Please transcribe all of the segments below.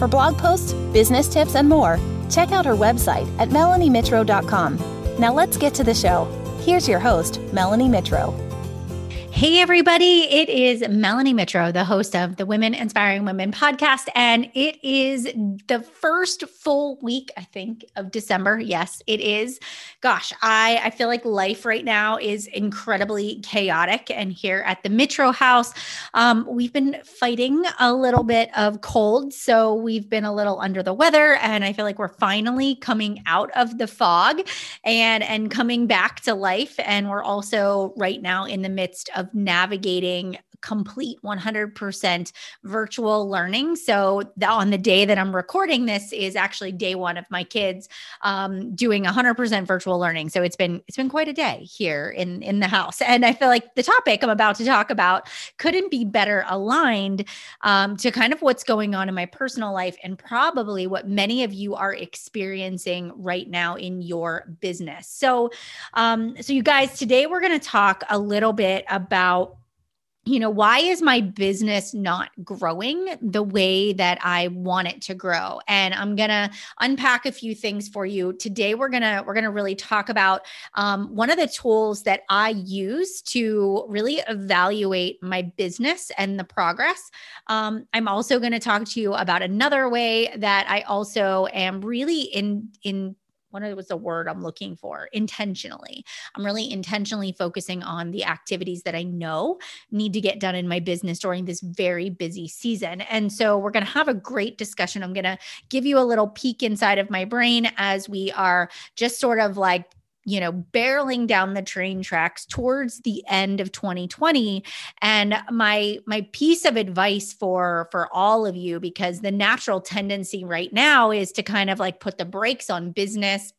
For blog posts, business tips, and more, check out her website at melaniemitro.com. Now let's get to the show. Here's your host, Melanie Mitro. Hey, everybody. It is Melanie Mitro, the host of the Women Inspiring Women podcast. And it is the first full week, I think, of December. Yes, it is. Gosh, I, I feel like life right now is incredibly chaotic. And here at the Mitro house, um, we've been fighting a little bit of cold. So we've been a little under the weather. And I feel like we're finally coming out of the fog and, and coming back to life. And we're also right now in the midst of navigating complete 100% virtual learning. So on the day that I'm recording this is actually day one of my kids um, doing 100% virtual learning. So it's been it's been quite a day here in in the house, and I feel like the topic I'm about to talk about couldn't be better aligned um, to kind of what's going on in my personal life and probably what many of you are experiencing right now in your business. So, um, so you guys, today we're going to talk a little bit about you know why is my business not growing the way that i want it to grow? And i'm gonna unpack a few things for you. Today we're gonna we're gonna really talk about um, one of the tools that i use to really evaluate my business and the progress. Um, i'm also going to talk to you about another way that i also am really in in what was the word I'm looking for? Intentionally. I'm really intentionally focusing on the activities that I know need to get done in my business during this very busy season. And so we're going to have a great discussion. I'm going to give you a little peek inside of my brain as we are just sort of like you know barreling down the train tracks towards the end of 2020 and my my piece of advice for for all of you because the natural tendency right now is to kind of like put the brakes on business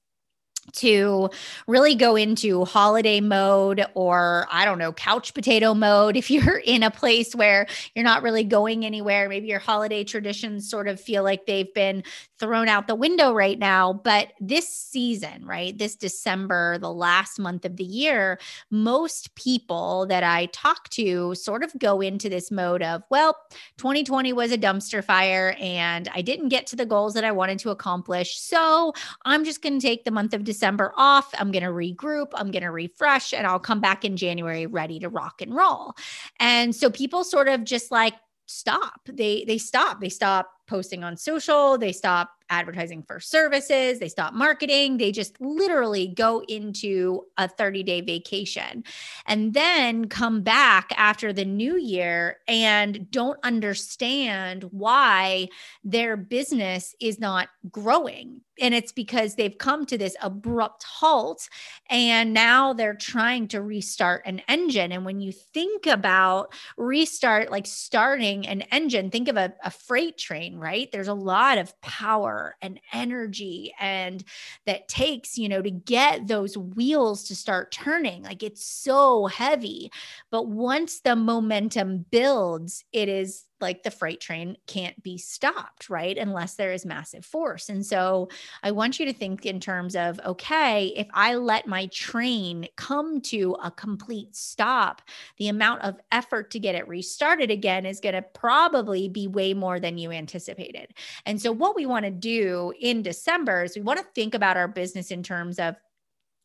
to really go into holiday mode or I don't know, couch potato mode. If you're in a place where you're not really going anywhere, maybe your holiday traditions sort of feel like they've been thrown out the window right now. But this season, right, this December, the last month of the year, most people that I talk to sort of go into this mode of, well, 2020 was a dumpster fire and I didn't get to the goals that I wanted to accomplish. So I'm just going to take the month of December off. I'm going to regroup, I'm going to refresh, and I'll come back in January ready to rock and roll. And so people sort of just like stop. They they stop. They stop posting on social, they stop advertising for services, they stop marketing, they just literally go into a 30 day vacation and then come back after the new year and don't understand why their business is not growing. And it's because they've come to this abrupt halt and now they're trying to restart an engine. And when you think about restart, like starting an engine, think of a, a freight train, right? There's a lot of power and energy and that takes, you know, to get those wheels to start turning. Like it's so heavy. But once the momentum builds, it is like the freight train can't be stopped, right? Unless there is massive force. And so I want you to think in terms of okay, if I let my train come to a complete stop, the amount of effort to get it restarted again is going to probably be way more than you anticipated. And so what we want to do in December is we want to think about our business in terms of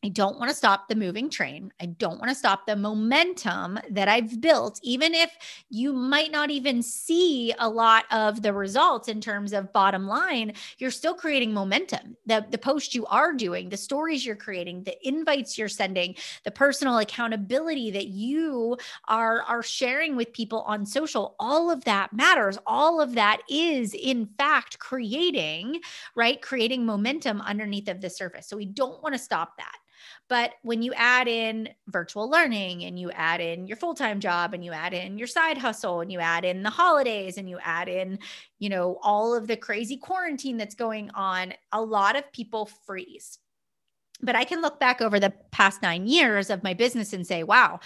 I don't want to stop the moving train. I don't want to stop the momentum that I've built, even if you might not even see a lot of the results in terms of bottom line. You're still creating momentum. The, the posts you are doing, the stories you're creating, the invites you're sending, the personal accountability that you are, are sharing with people on social, all of that matters. All of that is, in fact, creating, right? Creating momentum underneath of the surface. So we don't want to stop that. But when you add in virtual learning and you add in your full time job and you add in your side hustle and you add in the holidays and you add in, you know, all of the crazy quarantine that's going on, a lot of people freeze. But I can look back over the past nine years of my business and say, wow,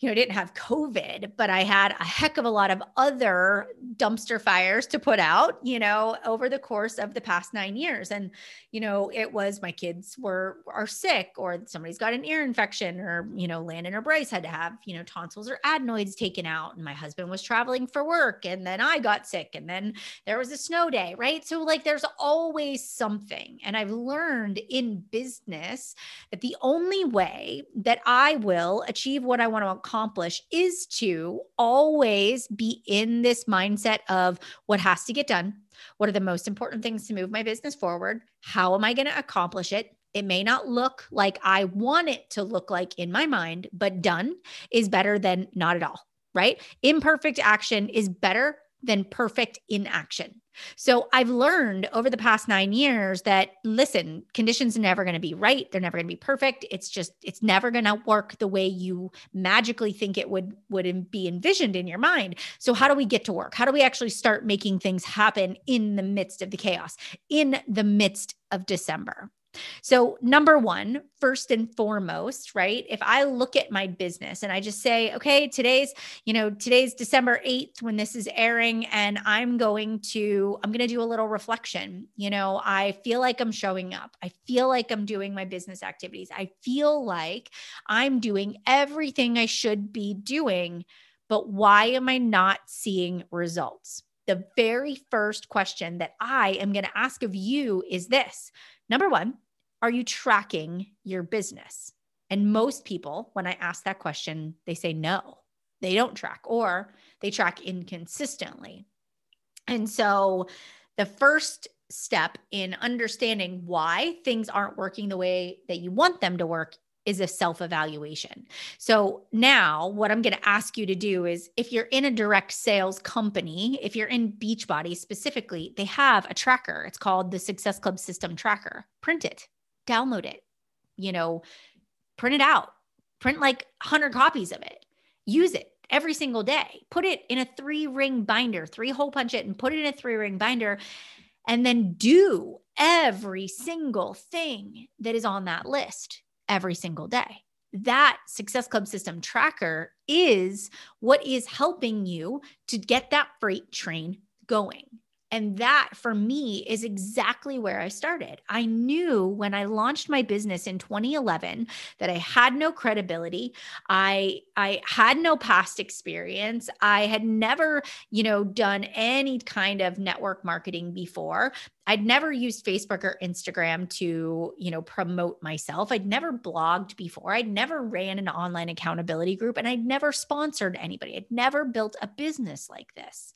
you know, didn't have COVID, but I had a heck of a lot of other dumpster fires to put out, you know, over the course of the past nine years. And, you know, it was my kids were are sick or somebody's got an ear infection or, you know, Landon or Bryce had to have, you know, tonsils or adenoids taken out. And my husband was traveling for work. And then I got sick. And then there was a snow day, right? So like there's always something. And I've learned in business that the only way that I will achieve what I want to accomplish is to always be in this mindset of what has to get done. What are the most important things to move my business forward? How am I going to accomplish it? It may not look like I want it to look like in my mind, but done is better than not at all, right? Imperfect action is better than perfect inaction. So I've learned over the past nine years that listen, conditions are never going to be right. They're never going to be perfect. It's just, it's never going to work the way you magically think it would would be envisioned in your mind. So how do we get to work? How do we actually start making things happen in the midst of the chaos, in the midst of December? So, number one, first and foremost, right? If I look at my business and I just say, okay, today's, you know, today's December 8th when this is airing, and I'm going to, I'm going to do a little reflection. You know, I feel like I'm showing up. I feel like I'm doing my business activities. I feel like I'm doing everything I should be doing, but why am I not seeing results? The very first question that I am going to ask of you is this Number one, are you tracking your business? And most people, when I ask that question, they say no, they don't track or they track inconsistently. And so the first step in understanding why things aren't working the way that you want them to work is a self evaluation. So now, what I'm going to ask you to do is if you're in a direct sales company, if you're in Beachbody specifically, they have a tracker. It's called the Success Club System Tracker. Print it, download it, you know, print it out, print like 100 copies of it, use it every single day, put it in a three ring binder, three hole punch it and put it in a three ring binder, and then do every single thing that is on that list every single day. That Success Club system tracker is what is helping you to get that freight train going. And that for me is exactly where I started. I knew when I launched my business in 2011 that I had no credibility. I I had no past experience. I had never, you know, done any kind of network marketing before. I'd never used Facebook or Instagram to, you know, promote myself. I'd never blogged before. I'd never ran an online accountability group and I'd never sponsored anybody. I'd never built a business like this.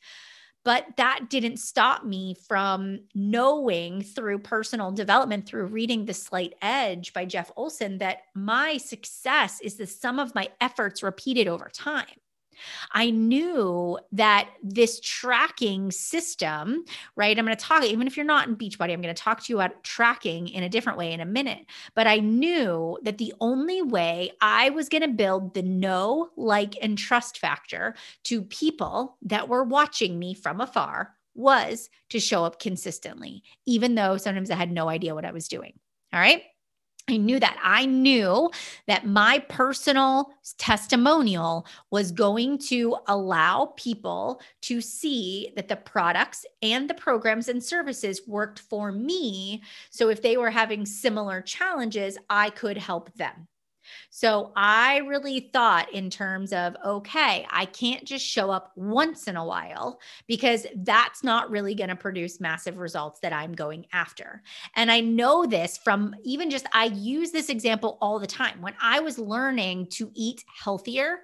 But that didn't stop me from knowing through personal development, through reading The Slight Edge by Jeff Olson, that my success is the sum of my efforts repeated over time. I knew that this tracking system, right? I'm going to talk, even if you're not in Beachbody, I'm going to talk to you about tracking in a different way in a minute. But I knew that the only way I was going to build the know, like, and trust factor to people that were watching me from afar was to show up consistently, even though sometimes I had no idea what I was doing. All right. I knew that. I knew that my personal testimonial was going to allow people to see that the products and the programs and services worked for me. So if they were having similar challenges, I could help them. So I really thought in terms of, okay, I can't just show up once in a while because that's not really going to produce massive results that I'm going after. And I know this from even just, I use this example all the time. When I was learning to eat healthier,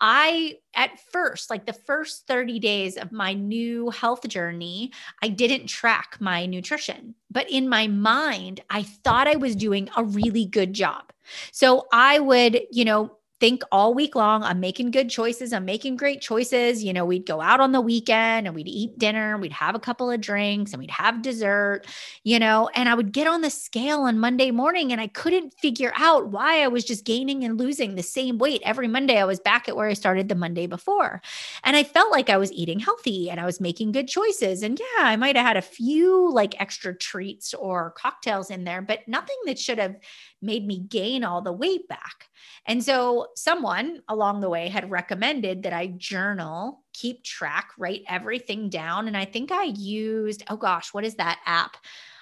I, at first, like the first 30 days of my new health journey, I didn't track my nutrition. But in my mind, I thought I was doing a really good job. So I would, you know, think all week long I'm making good choices, I'm making great choices. You know, we'd go out on the weekend and we'd eat dinner, we'd have a couple of drinks and we'd have dessert, you know, and I would get on the scale on Monday morning and I couldn't figure out why I was just gaining and losing the same weight every Monday. I was back at where I started the Monday before. And I felt like I was eating healthy and I was making good choices. And yeah, I might have had a few like extra treats or cocktails in there, but nothing that should have made me gain all the weight back. And so someone along the way had recommended that I journal, keep track, write everything down. And I think I used, oh gosh, what is that app?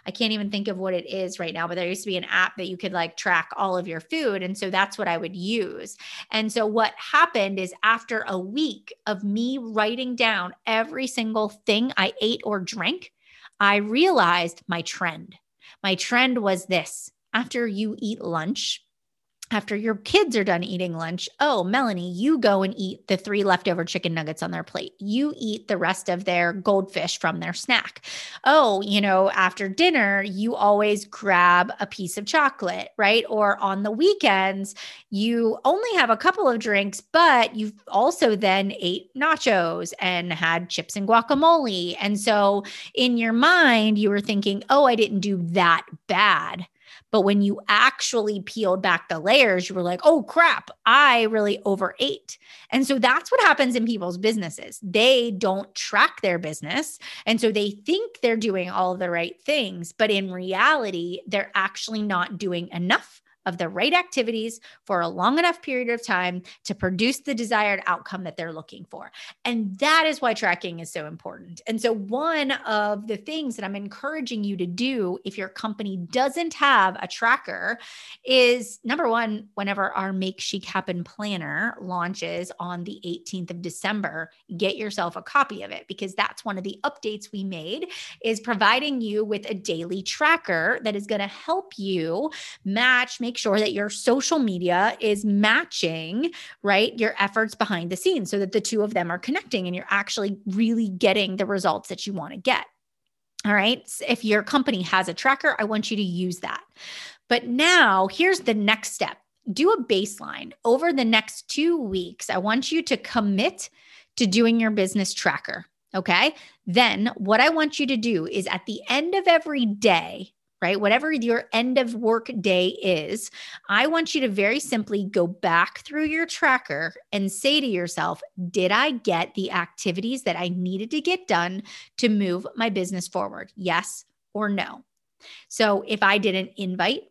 I can't even think of what it is right now, but there used to be an app that you could like track all of your food. And so that's what I would use. And so what happened is after a week of me writing down every single thing I ate or drank, I realized my trend. My trend was this after you eat lunch, after your kids are done eating lunch, oh, Melanie, you go and eat the three leftover chicken nuggets on their plate. You eat the rest of their goldfish from their snack. Oh, you know, after dinner, you always grab a piece of chocolate, right? Or on the weekends, you only have a couple of drinks, but you've also then ate nachos and had chips and guacamole. And so in your mind, you were thinking, oh, I didn't do that bad but when you actually peeled back the layers, you were like, oh crap, I really overate. And so that's what happens in people's businesses. They don't track their business. And so they think they're doing all the right things, but in reality, they're actually not doing enough of the right activities for a long enough period of time to produce the desired outcome that they're looking for. And that is why tracking is so important. And so, one of the things that I'm encouraging you to do if your company doesn't have a tracker is number one, whenever our Make Chic Happen planner launches on the 18th of December, get yourself a copy of it because that's one of the updates we made is providing you with a daily tracker that is going to help you match, make make sure that your social media is matching, right, your efforts behind the scenes so that the two of them are connecting and you're actually really getting the results that you want to get. All right. If your company has a tracker, I want you to use that. But now here's the next step do a baseline over the next two weeks. I want you to commit to doing your business tracker. Okay. Then what I want you to do is at the end of every day, right? Whatever your end of work day is, I want you to very simply go back through your tracker and say to yourself, did I get the activities that I needed to get done to move my business forward? Yes or no? So if I didn't invite,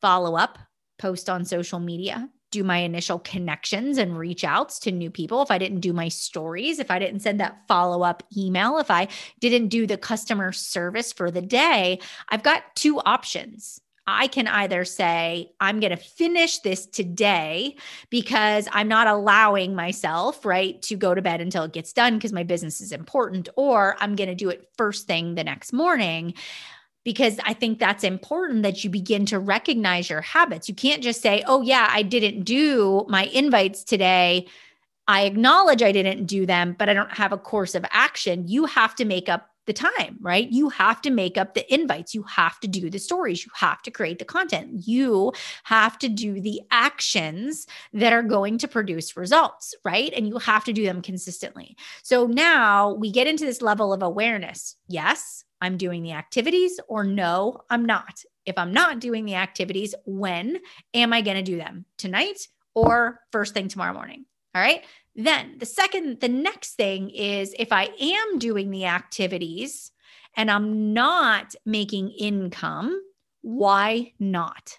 follow up, post on social media, do my initial connections and reach outs to new people, if I didn't do my stories, if I didn't send that follow up email, if I didn't do the customer service for the day, I've got two options. I can either say, I'm going to finish this today because I'm not allowing myself, right, to go to bed until it gets done because my business is important, or I'm going to do it first thing the next morning because I think that's important that you begin to recognize your habits. You can't just say, oh, yeah, I didn't do my invites today. I acknowledge I didn't do them, but I don't have a course of action. You have to make up the time, right? You have to make up the invites. You have to do the stories. You have to create the content. You have to do the actions that are going to produce results, right? And you have to do them consistently. So now we get into this level of awareness. Yes, I'm doing the activities, or no, I'm not. If I'm not doing the activities, when am I going to do them? Tonight or first thing tomorrow morning? All right. Then the second, the next thing is if I am doing the activities and I'm not making income, why not?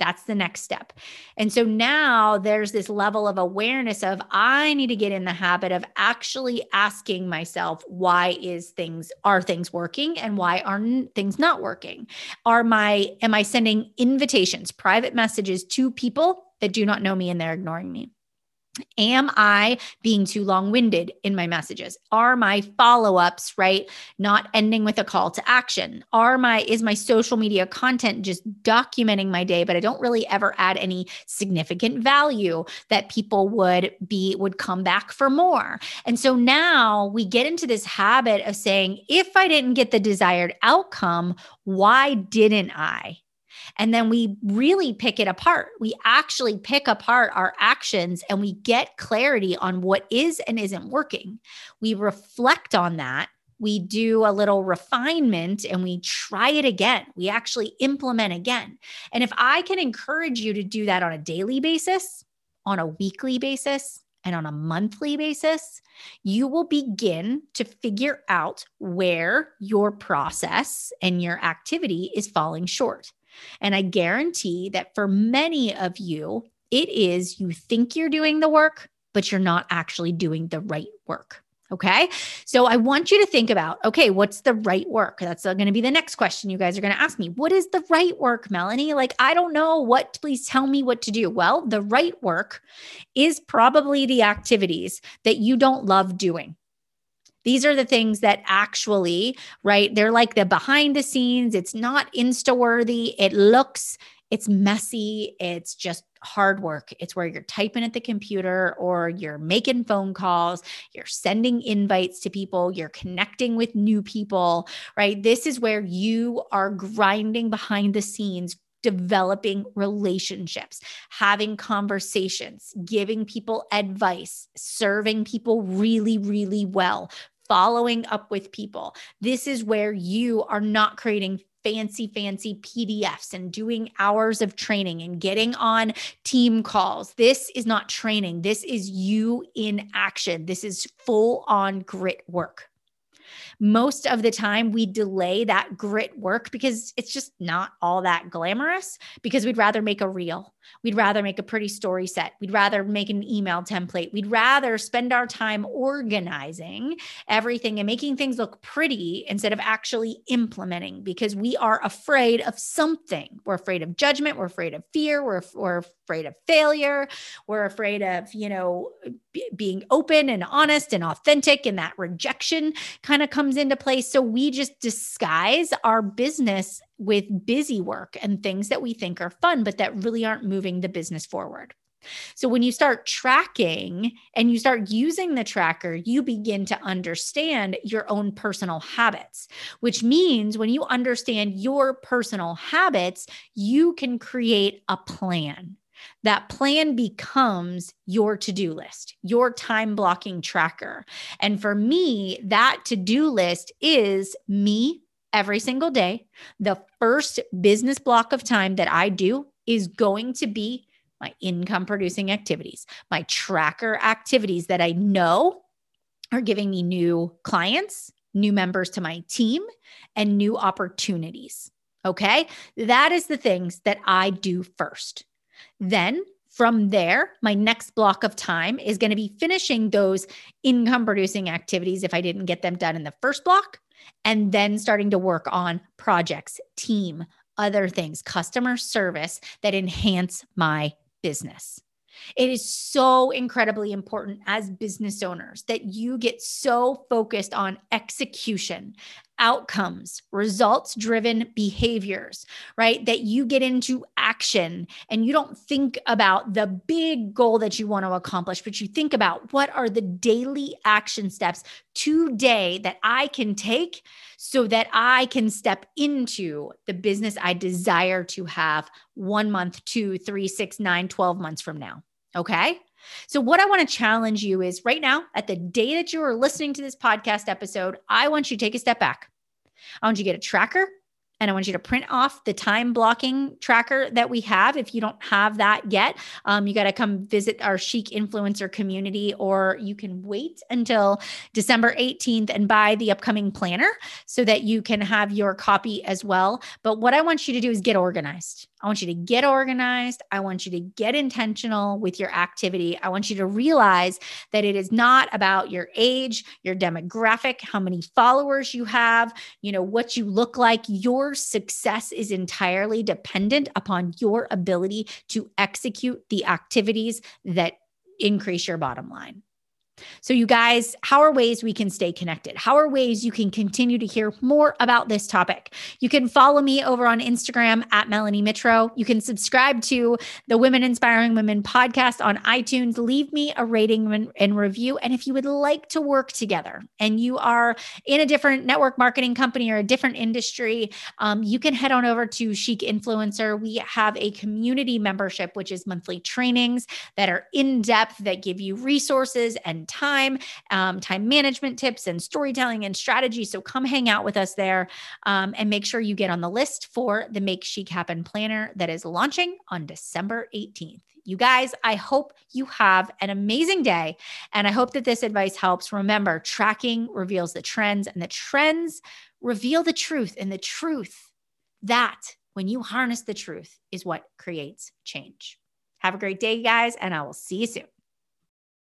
That's the next step. And so now there's this level of awareness of I need to get in the habit of actually asking myself why is things are things working and why are things not working? Are my am I sending invitations, private messages to people that do not know me and they're ignoring me? Am I being too long winded in my messages? Are my follow ups, right, not ending with a call to action? Are my, is my social media content just documenting my day, but I don't really ever add any significant value that people would be, would come back for more? And so now we get into this habit of saying, if I didn't get the desired outcome, why didn't I? And then we really pick it apart. We actually pick apart our actions and we get clarity on what is and isn't working. We reflect on that. We do a little refinement and we try it again. We actually implement again. And if I can encourage you to do that on a daily basis, on a weekly basis, and on a monthly basis, you will begin to figure out where your process and your activity is falling short. And I guarantee that for many of you, it is you think you're doing the work, but you're not actually doing the right work. Okay. So I want you to think about okay, what's the right work? That's going to be the next question you guys are going to ask me. What is the right work, Melanie? Like, I don't know what, please tell me what to do. Well, the right work is probably the activities that you don't love doing. These are the things that actually, right? They're like the behind the scenes. It's not insta worthy. It looks, it's messy. It's just hard work. It's where you're typing at the computer or you're making phone calls, you're sending invites to people, you're connecting with new people, right? This is where you are grinding behind the scenes. Developing relationships, having conversations, giving people advice, serving people really, really well, following up with people. This is where you are not creating fancy, fancy PDFs and doing hours of training and getting on team calls. This is not training. This is you in action. This is full on grit work most of the time we delay that grit work because it's just not all that glamorous because we'd rather make a reel. We'd rather make a pretty story set. We'd rather make an email template. We'd rather spend our time organizing everything and making things look pretty instead of actually implementing because we are afraid of something. We're afraid of judgment. We're afraid of fear. We're, we're afraid of failure. We're afraid of, you know, b- being open and honest and authentic. And that rejection kind of comes into place. So we just disguise our business with busy work and things that we think are fun, but that really aren't moving the business forward. So when you start tracking and you start using the tracker, you begin to understand your own personal habits, which means when you understand your personal habits, you can create a plan. That plan becomes your to do list, your time blocking tracker. And for me, that to do list is me every single day. The first business block of time that I do is going to be my income producing activities, my tracker activities that I know are giving me new clients, new members to my team, and new opportunities. Okay. That is the things that I do first. Then from there, my next block of time is going to be finishing those income producing activities if I didn't get them done in the first block, and then starting to work on projects, team, other things, customer service that enhance my business. It is so incredibly important as business owners that you get so focused on execution, outcomes, results driven behaviors, right? That you get into action and you don't think about the big goal that you want to accomplish, but you think about what are the daily action steps today that I can take so that I can step into the business I desire to have one month, two, three, six, nine, 12 months from now. Okay. So, what I want to challenge you is right now, at the day that you are listening to this podcast episode, I want you to take a step back. I want you to get a tracker and I want you to print off the time blocking tracker that we have. If you don't have that yet, um, you got to come visit our Chic Influencer community, or you can wait until December 18th and buy the upcoming planner so that you can have your copy as well. But what I want you to do is get organized. I want you to get organized. I want you to get intentional with your activity. I want you to realize that it is not about your age, your demographic, how many followers you have, you know, what you look like. Your success is entirely dependent upon your ability to execute the activities that increase your bottom line. So, you guys, how are ways we can stay connected? How are ways you can continue to hear more about this topic? You can follow me over on Instagram at Melanie Mitro. You can subscribe to the Women Inspiring Women podcast on iTunes. Leave me a rating and review. And if you would like to work together and you are in a different network marketing company or a different industry, um, you can head on over to Chic Influencer. We have a community membership, which is monthly trainings that are in depth, that give you resources and time, um, time management tips and storytelling and strategy. So come hang out with us there um, and make sure you get on the list for the Make Chic Happen planner that is launching on December 18th. You guys, I hope you have an amazing day. And I hope that this advice helps. Remember, tracking reveals the trends, and the trends reveal the truth. And the truth, that when you harness the truth, is what creates change. Have a great day, guys, and I will see you soon.